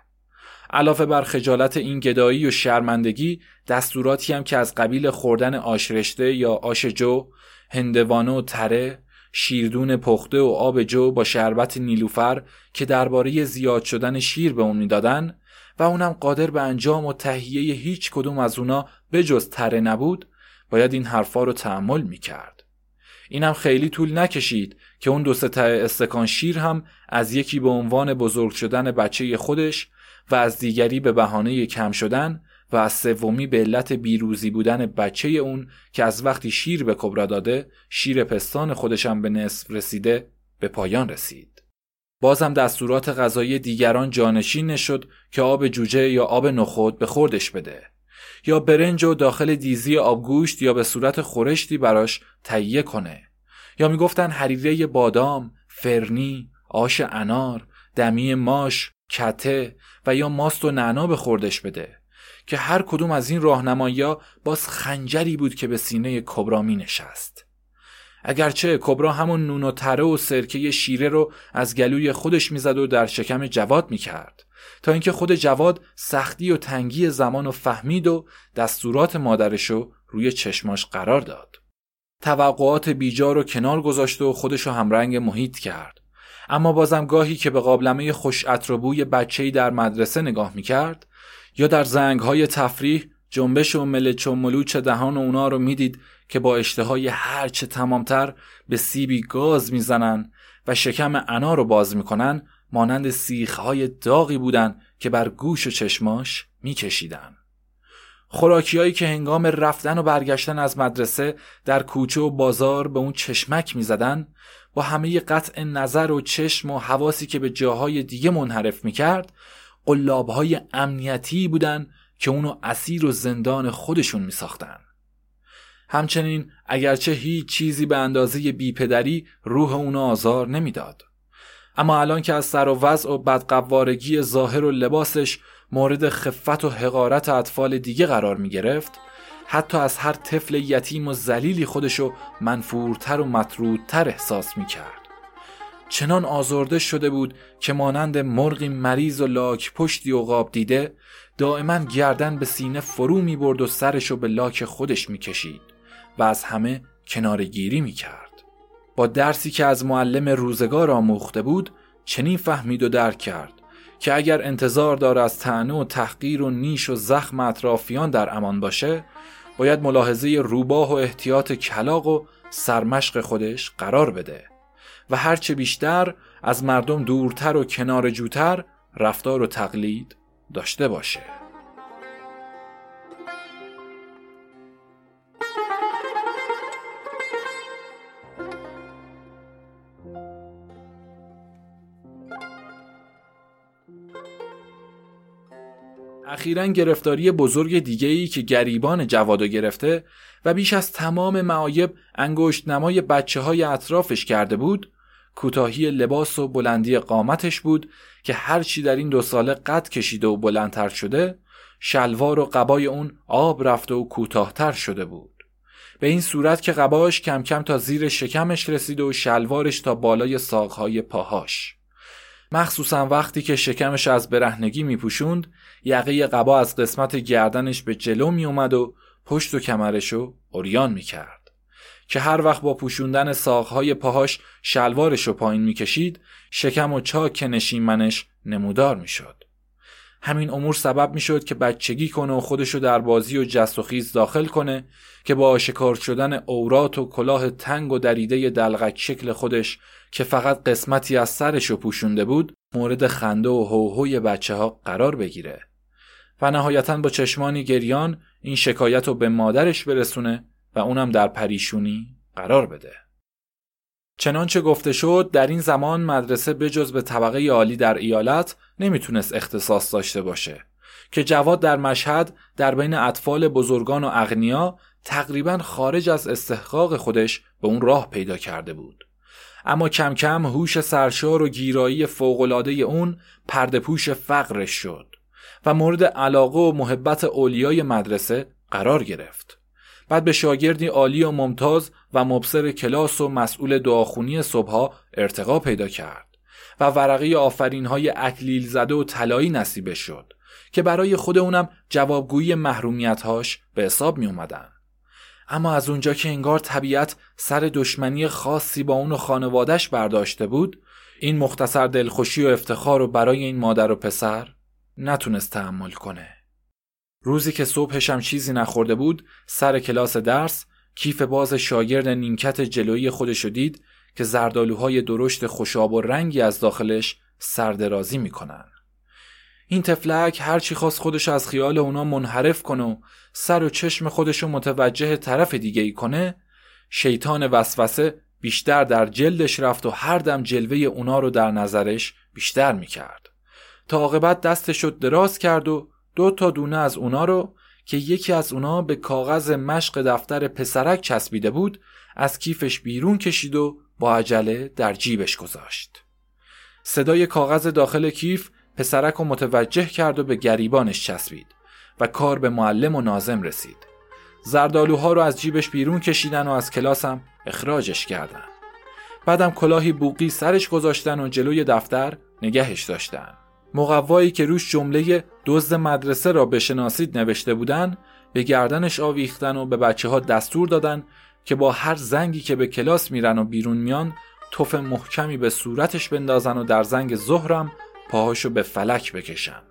Speaker 1: علاوه بر خجالت این گدایی و شرمندگی دستوراتی هم که از قبیل خوردن آشرشته یا آش جو هندوانه و تره شیردون پخته و آب جو با شربت نیلوفر که درباره زیاد شدن شیر به اون می‌دادن و اونم قادر به انجام و تهیه هیچ کدوم از اونا بجز تره نبود باید این حرفا رو تحمل می‌کرد. اینم خیلی طول نکشید که اون دو سه استکان شیر هم از یکی به عنوان بزرگ شدن بچه خودش و از دیگری به بهانه کم شدن و از سومی به علت بیروزی بودن بچه اون که از وقتی شیر به کبرا داده شیر پستان خودشم به نصف رسیده به پایان رسید. بازم دستورات غذایی دیگران جانشین نشد که آب جوجه یا آب نخود به خوردش بده یا برنج و داخل دیزی آبگوشت یا به صورت خورشتی براش تهیه کنه یا می‌گفتن حریره بادام، فرنی، آش انار، دمی ماش، کته و یا ماست و نعنا به خوردش بده که هر کدوم از این راهنمایی باز خنجری بود که به سینه کبرا می نشست اگرچه کبرا همون نون و تره و سرکه شیره رو از گلوی خودش می‌زد و در شکم جواد می‌کرد تا اینکه خود جواد سختی و تنگی زمان و فهمید و دستورات مادرشو روی چشماش قرار داد. توقعات بیجا رو کنار گذاشت و خودشو همرنگ محیط کرد. اما بازم گاهی که به قابلمه خوش بوی بچه‌ای در مدرسه نگاه می‌کرد یا در زنگهای تفریح جنبش و ملچ و ملوچ دهان اونا رو می‌دید که با اشتهای هرچه تمامتر به سیبی گاز می‌زنن و شکم انا رو باز می‌کنن مانند سیخهای داغی بودن که بر گوش و چشماش میکشیدن. خوراکیایی که هنگام رفتن و برگشتن از مدرسه در کوچه و بازار به اون چشمک می‌زدن با همه قطع نظر و چشم و حواسی که به جاهای دیگه منحرف می‌کرد قلابهای امنیتی بودن که اونو اسیر و زندان خودشون میساختن. همچنین اگرچه هیچ چیزی به اندازه بیپدری روح اونو آزار نمی‌داد. اما الان که از سر و وضع و بدقوارگی ظاهر و لباسش مورد خفت و حقارت اطفال دیگه قرار می گرفت حتی از هر طفل یتیم و زلیلی خودشو منفورتر و مطرودتر احساس می کرد. چنان آزرده شده بود که مانند مرغی مریض و لاک پشتی و غاب دیده دائما گردن به سینه فرو می برد و سرشو به لاک خودش می کشید و از همه کنارگیری می کرد. با درسی که از معلم روزگار آموخته بود چنین فهمید و درک کرد که اگر انتظار داره از تنه و تحقیر و نیش و زخم اطرافیان در امان باشه باید ملاحظه روباه و احتیاط کلاق و سرمشق خودش قرار بده و هرچه بیشتر از مردم دورتر و کنار جوتر رفتار و تقلید داشته باشه. اخیرا گرفتاری بزرگ دیگه ای که گریبان جوادو گرفته و بیش از تمام معایب انگشت نمای بچه های اطرافش کرده بود کوتاهی لباس و بلندی قامتش بود که هرچی در این دو ساله قد کشیده و بلندتر شده شلوار و قبای اون آب رفته و کوتاهتر شده بود. به این صورت که قباش کم کم تا زیر شکمش رسیده و شلوارش تا بالای ساقهای پاهاش. مخصوصا وقتی که شکمش از برهنگی میپوشوند یقه قبا از قسمت گردنش به جلو میومد و پشت و کمرشو اوریان می‌کرد. که هر وقت با پوشوندن ساقهای پاهاش شلوارش رو پایین می‌کشید شکم و چاک نشیمنش نمودار می‌شد. همین امور سبب می‌شد که بچگی کنه و خودشو در بازی و جست و خیز داخل کنه که با آشکار شدن اورات و کلاه تنگ و دریده دلغک شکل خودش که فقط قسمتی از سرشو پوشونده بود مورد خنده و هوهوی بچه ها قرار بگیره. و نهایتا با چشمانی گریان این شکایت رو به مادرش برسونه و اونم در پریشونی قرار بده. چنانچه گفته شد در این زمان مدرسه بجز به طبقه عالی در ایالت نمی‌تونست اختصاص داشته باشه که جواد در مشهد در بین اطفال بزرگان و اغنیا تقریبا خارج از استحقاق خودش به اون راه پیدا کرده بود. اما کم کم هوش سرشار و گیرایی فوقلاده اون پردپوش فقرش شد و مورد علاقه و محبت اولیای مدرسه قرار گرفت. بعد به شاگردی عالی و ممتاز و مبصر کلاس و مسئول دعاخونی صبحها ارتقا پیدا کرد و ورقه آفرین های اکلیل زده و طلایی نصیبه شد که برای خود اونم جوابگویی محرومیتهاش به حساب می اومدن. اما از اونجا که انگار طبیعت سر دشمنی خاصی با اون و خانوادش برداشته بود این مختصر دلخوشی و افتخار رو برای این مادر و پسر نتونست تحمل کنه. روزی که صبحشم چیزی نخورده بود سر کلاس درس کیف باز شاگرد نیمکت جلویی خودشو دید که زردالوهای درشت خوشاب و رنگی از داخلش سردرازی می‌کنن. این تفلک هرچی خواست خودش از خیال اونا منحرف کنه و سر و چشم خودشو متوجه طرف دیگه ای کنه شیطان وسوسه بیشتر در جلدش رفت و هر دم جلوه اونا رو در نظرش بیشتر می‌کرد. تا عاقبت دستشو دراز کرد و دو تا دونه از اونا رو که یکی از اونا به کاغذ مشق دفتر پسرک چسبیده بود از کیفش بیرون کشید و با عجله در جیبش گذاشت. صدای کاغذ داخل کیف پسرک رو متوجه کرد و به گریبانش چسبید و کار به معلم و نازم رسید. زردالوها رو از جیبش بیرون کشیدن و از کلاسم اخراجش کردن. بعدم کلاهی بوقی سرش گذاشتن و جلوی دفتر نگهش داشتن. مقوایی که روش جمله دزد مدرسه را بشناسید نوشته بودن به گردنش آویختن و به بچه ها دستور دادن که با هر زنگی که به کلاس میرن و بیرون میان توف محکمی به صورتش بندازن و در زنگ ظهرم پاهاشو به فلک بکشن.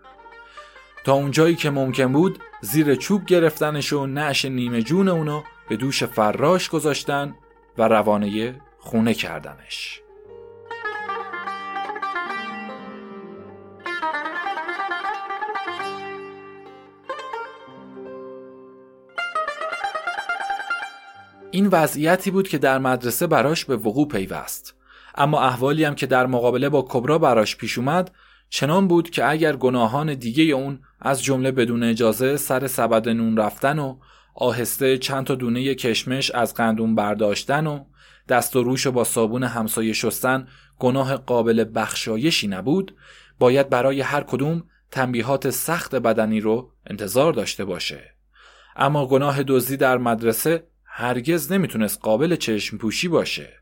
Speaker 1: تا اونجایی که ممکن بود زیر چوب گرفتنش و نعش نیمه جون اونو به دوش فراش گذاشتن و روانه خونه کردنش. این وضعیتی بود که در مدرسه براش به وقوع پیوست. اما احوالی هم که در مقابله با کبرا براش پیش اومد چنان بود که اگر گناهان دیگه اون از جمله بدون اجازه سر سبد نون رفتن و آهسته چند تا دونه کشمش از قندون برداشتن و دست و روش با صابون همسایه شستن گناه قابل بخشایشی نبود باید برای هر کدوم تنبیهات سخت بدنی رو انتظار داشته باشه. اما گناه دزدی در مدرسه هرگز نمی‌تونست قابل چشم پوشی باشه.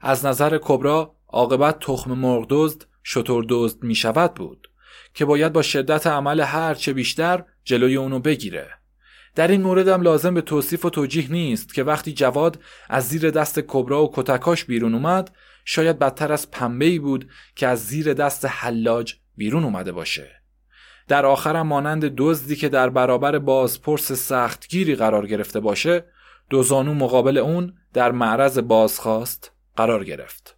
Speaker 1: از نظر کبرا عاقبت تخم مرغ دزد شطور دزد می شود بود که باید با شدت عمل هر چه بیشتر جلوی اونو بگیره. در این مورد هم لازم به توصیف و توجیه نیست که وقتی جواد از زیر دست کبرا و کتکاش بیرون اومد شاید بدتر از پنبه ای بود که از زیر دست حلاج بیرون اومده باشه. در آخرم مانند دزدی که در برابر بازپرس سختگیری قرار گرفته باشه دو زانو مقابل اون در معرض بازخواست قرار گرفت.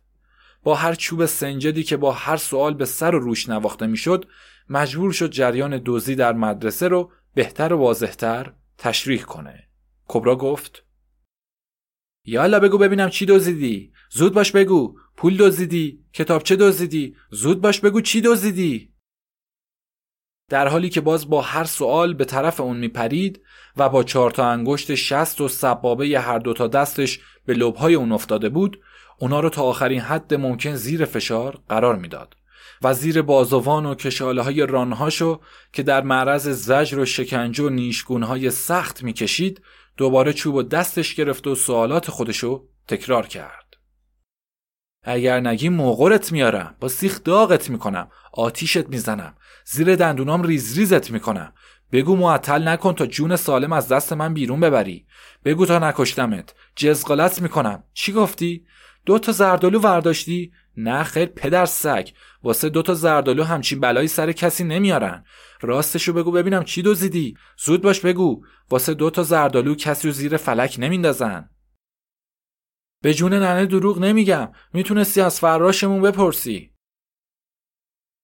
Speaker 1: با هر چوب سنجدی که با هر سوال به سر و روش نواخته می‌شد مجبور شد جریان دزدی در مدرسه رو بهتر و واضحتر تشریح کنه. کبرا گفت یالا بگو ببینم چی دزدیدی. زود باش بگو. پول دزدیدی. کتابچه دزدیدی؟ زود باش بگو چی دزدیدی. در حالی که باز با هر سوال به طرف اون میپرید و با چهار تا انگشت شست و سبابه هر دوتا دستش به لبهای اون افتاده بود اونا رو تا آخرین حد ممکن زیر فشار قرار می‌داد و زیر بازوان و کشاله های رانهاشو که در معرض زجر و شکنجه و نیشگونهای سخت می‌کشید دوباره چوب و دستش گرفت و سوالات خودشو تکرار کرد. اگر نگی موقرت میارم. با سیخ داغت می‌کنم. آتیشت می‌زنم. زیر دندونام ریز ریزت می‌کنم. بگو معطل نکن تا جون سالم از دست من بیرون ببری. بگو تا نکشتمت. جزغالت می‌کنم. چی گفتی؟ دو تا زردالو ورداشتی؟ نه خیر پدر سگ. واسه دو تا زردالو همچین بلایی سر کسی نمیارن. راستشو بگو ببینم چی دوزیدی زود باش بگو. واسه دو تا زردالو کسی رو زیر فلک نمیندازن. به جون ننه دروغ نمیگم. می‌تونستی از فراشمون بپرسی.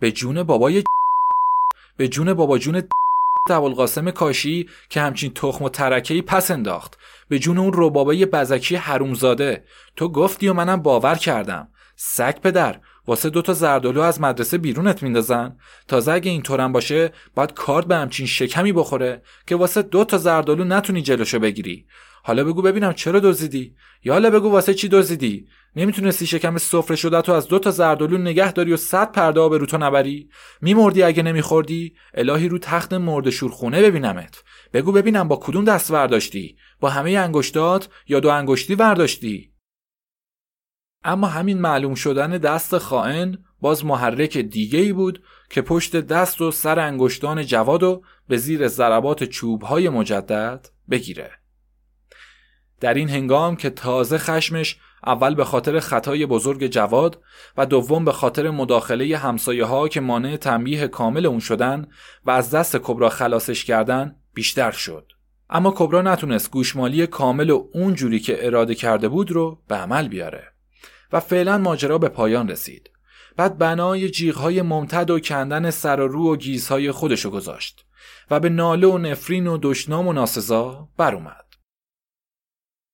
Speaker 1: به جون بابای به جون بابا جون قاسم کاشی که همچین تخم و ترکهی پس انداخت. به جون اون ربابای بزکی حرومزاده. تو گفتی و منم باور کردم. سگ پدر واسه دوتا زردالو از مدرسه بیرونت میندازن. تازه اگه اینطورم باشه باید کارت به همچین شکمی بخوره که واسه دو تا زردالو نتونی جلوشو بگیری. حالا بگو ببینم چرا دزدیدی؟ یا حالا بگو واسه چی دزدیدی؟ نمی‌تونستی شکم سفره شده تو از دو تا زردالو نگه داری و صد پرده آب رو تو نبری؟ میمردی اگه نمیخوردی؟ الهی رو تخت مرد شورخونه ببینمت. بگو ببینم با کدوم دست ورداشتی؟ با همه انگشتات یا دو انگشتی ورداشتی؟ اما همین معلوم شدن دست خائن باز محرک دیگه ای بود که پشت دست و سر انگشتان جوادو به زیر ضربات چوبهای مجدد بگیره. در این هنگام که تازه خشمش اول به خاطر خطای بزرگ جواد و دوم به خاطر مداخله همسایه ها که مانع تنبیه کامل اون شدن و از دست کبرا خلاصش کردن بیشتر شد اما کبرا نتونست گوشمالی کامل و اون جوری که اراده کرده بود رو به عمل بیاره و فعلا ماجرا به پایان رسید بعد بنای جیغهای ممتد و کندن سر و رو و گیزهای خودشو گذاشت و به ناله و نفرین و دشنام و ناسزا بر اومد.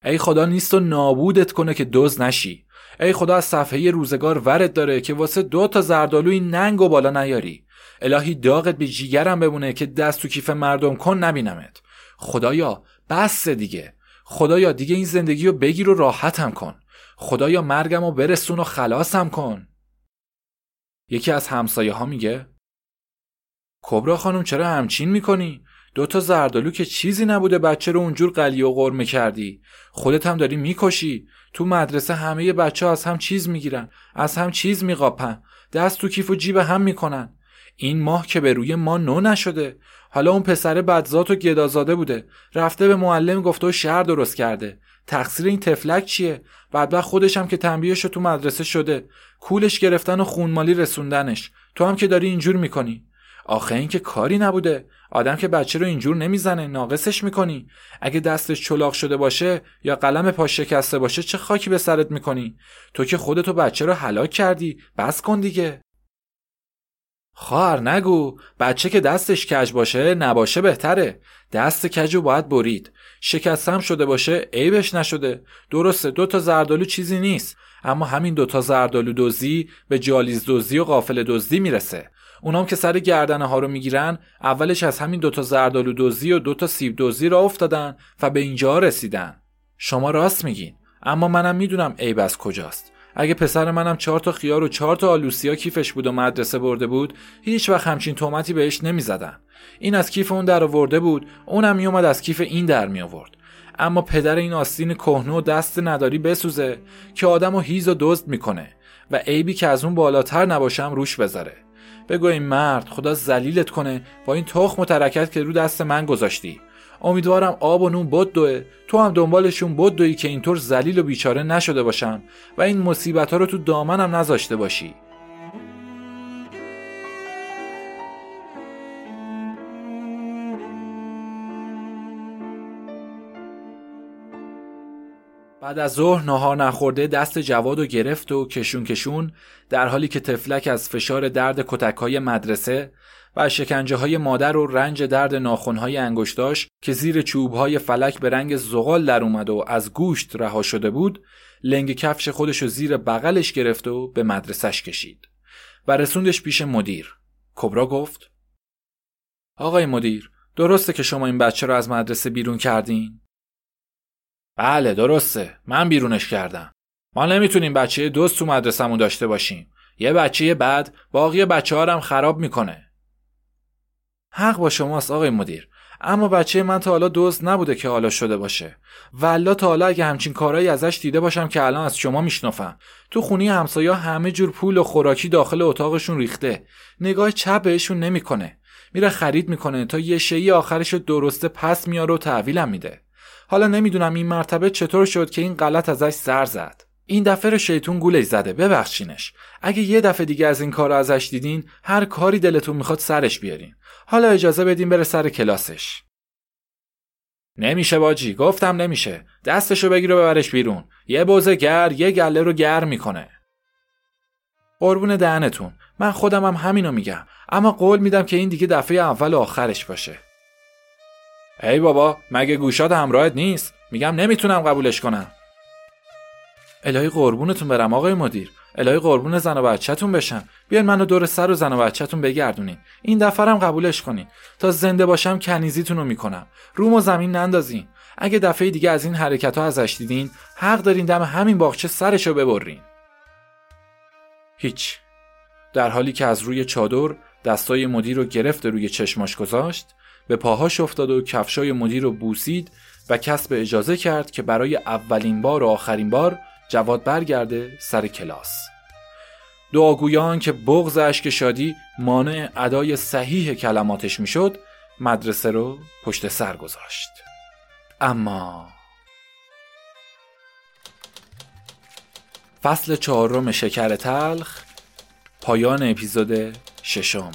Speaker 1: ای خدا نیست و نابودت کنه که دوز نشی. ای خدا از صفحه روزگار ورد داره که واسه دو تا زردالوی ننگ و بالا نیاری. الهی داغت به جیگرم بمونه که دست تو کیف مردم کن نبینمت. خدایا بس دیگه. خدایا دیگه این زندگی رو بگیر و راحتم کن. خدایا مرگم رو برسون و خلاصم کن. یکی از همسایه ها میگه کبرا خانم چرا همچین می‌کنی؟ دوتا زردالو که چیزی نبوده بچه رو اونجور قلی و قرمه کردی. خودت هم داری می‌کشی. تو مدرسه همه بچه ها از هم چیز می‌گیرن از هم چیز میقاپن. دست تو کیف و جیب هم می‌کنن. این ماه که به روی ما نو نشده. حالا اون پسر بدزات و گدازاده بوده. رفته به معلم گفته و شهر درست کرده. تقصیر این تفلک چیه؟ بعد خودش هم که تنبیهش تو مدرسه شده. کولش گرفتن و خونمالی رسوندنش. تو هم که داری اینجور می‌کنی. آخه این که کاری نبوده. آدم که بچه رو اینجور نمی‌زنه ناقصش می‌کنی. اگه دستش چلاق شده باشه یا قلم پاش شکسته باشه چه خاکی به سرت می‌کنی؟ تو که خودتو بچه رو هلاک کردی بس کن دیگه. خواهر نگو. بچه که دستش کج باشه نباشه بهتره. دست کجو باید برید. شکستم شده باشه عیبش نشده. درسته دو تا زردالو چیزی نیست اما همین دو تا زردالو دوزی به جالیز دوزی و قافل دزدی می‌رسه. اونام که سر گردنه ها رو می‌گیرن اولش از همین دوتا زردالو دوزی و دوتا سیب دوزی را افتادن و به اینجا رسیدن. شما راست میگین اما منم می‌دونم عیب از کجاست. اگه پسر منم چهار تا خیار و چهار تا آلوسیا کیفش بود و مدرسه برده بود هیچ وقت همچین تومتی بهش نمی‌زدن. این از کیف اون در آورده بود اونم میومد از کیف این در می آورد اما پدر این آستین کهنه و دست نداری بسوزه که آدم و هیز و دزد می‌کنه و عیبی که از اون بالاتر نباشم روش بذاره. بگو این مرد خدا زلیلت کنه. با این تخم و ترکت که رو دست من گذاشتی. امیدوارم آب و نون بد دوه تو هم دنبالشون بد دوی که اینطور زلیل و بیچاره نشده باشم و این مصیبت ها رو تو دامنم نذاشته باشی. بعد از ظهر نهار نخورده دست جواد و گرفت و کشون کشون در حالی که تفلک از فشار درد کتک های مدرسه و شکنجه های مادر و رنج درد ناخونهای انگشتاش که زیر چوب های فلک به رنگ زغال در اومد و از گوشت رها شده بود لنگ کفش خودش رو زیر بغلش گرفت و به مدرسش کشید و رسوندش پیش مدیر کبرا گفت آقای مدیر درسته که شما این بچه رو از مدرسه بیرون کردین؟ بله درسته. من بیرونش کردم. ما نمی‌تونیم بچه دوست تو مدرسهمون داشته باشیم. یه بچه بد باقی بچه ها هم خراب می‌کنه. حق با شماست آقای مدیر. اما بچه من تا حالا دوست نبوده که حالا شده باشه. والا تا حالا اگه همچین کارهایی ازش دیده باشم که الان از شما میشنفم تو خونی همسایا همه جور پول و خوراکی داخل اتاقشون ریخته. نگاه چپ بهشون نمی‌کنه. میره خرید می‌کنه تا یه شیی آخرش درسته پس میاره و تحویلم میده. حالا نمی‌دونم این مرتبه چطور شد که این غلط ازش سر زد. این دفعه رو شیطون گولش زده ببخشینش. اگه یه دفعه دیگه از این کار ازش دیدین هر کاری دلتون می‌خواد سرش بیارین. حالا اجازه بدین بره سر کلاسش. نمیشه باجی گفتم نمیشه. دستشو بگیر و ببرش بیرون. یه بوزه گر یه گله رو گر می‌کنه. قربون دهنتون. من خودم هم همینو میگم. اما قول میدم که این دیگه دفعه اول و آخرش باشه. ای بابا مگه گوشات همراهت نیست؟ میگم نمی‌تونم قبولش کنم. الهی قربونتون برم آقای مدیر. الهی قربون زن و بچهتون بشم. بیاین منو دور سر و زن و بچهتون بگردونین. این دفعه هم قبولش کنین. تا زنده باشم کنیزیتون رو می‌کنم. روم و زمین نندازین. اگه دفعه دیگه از این حرکت ها ازش دیدین حق دارین دم همین باغچه سرشو ببرین. هیچ. در حالی که از روی چادر دستای مدیر رو گرفت روی چشماش گذاشت به پاهاش افتاد و کفشای مدیر رو بوسید و کسب اجازه کرد که برای اولین بار و آخرین بار جواد برگرده سر کلاس. دعاگویان که بغز اشک شادی مانع ادای صحیح کلماتش می‌شد مدرسه رو پشت سر گذاشت. اما فصل چهارم شکر تلخ پایان اپیزود ششم.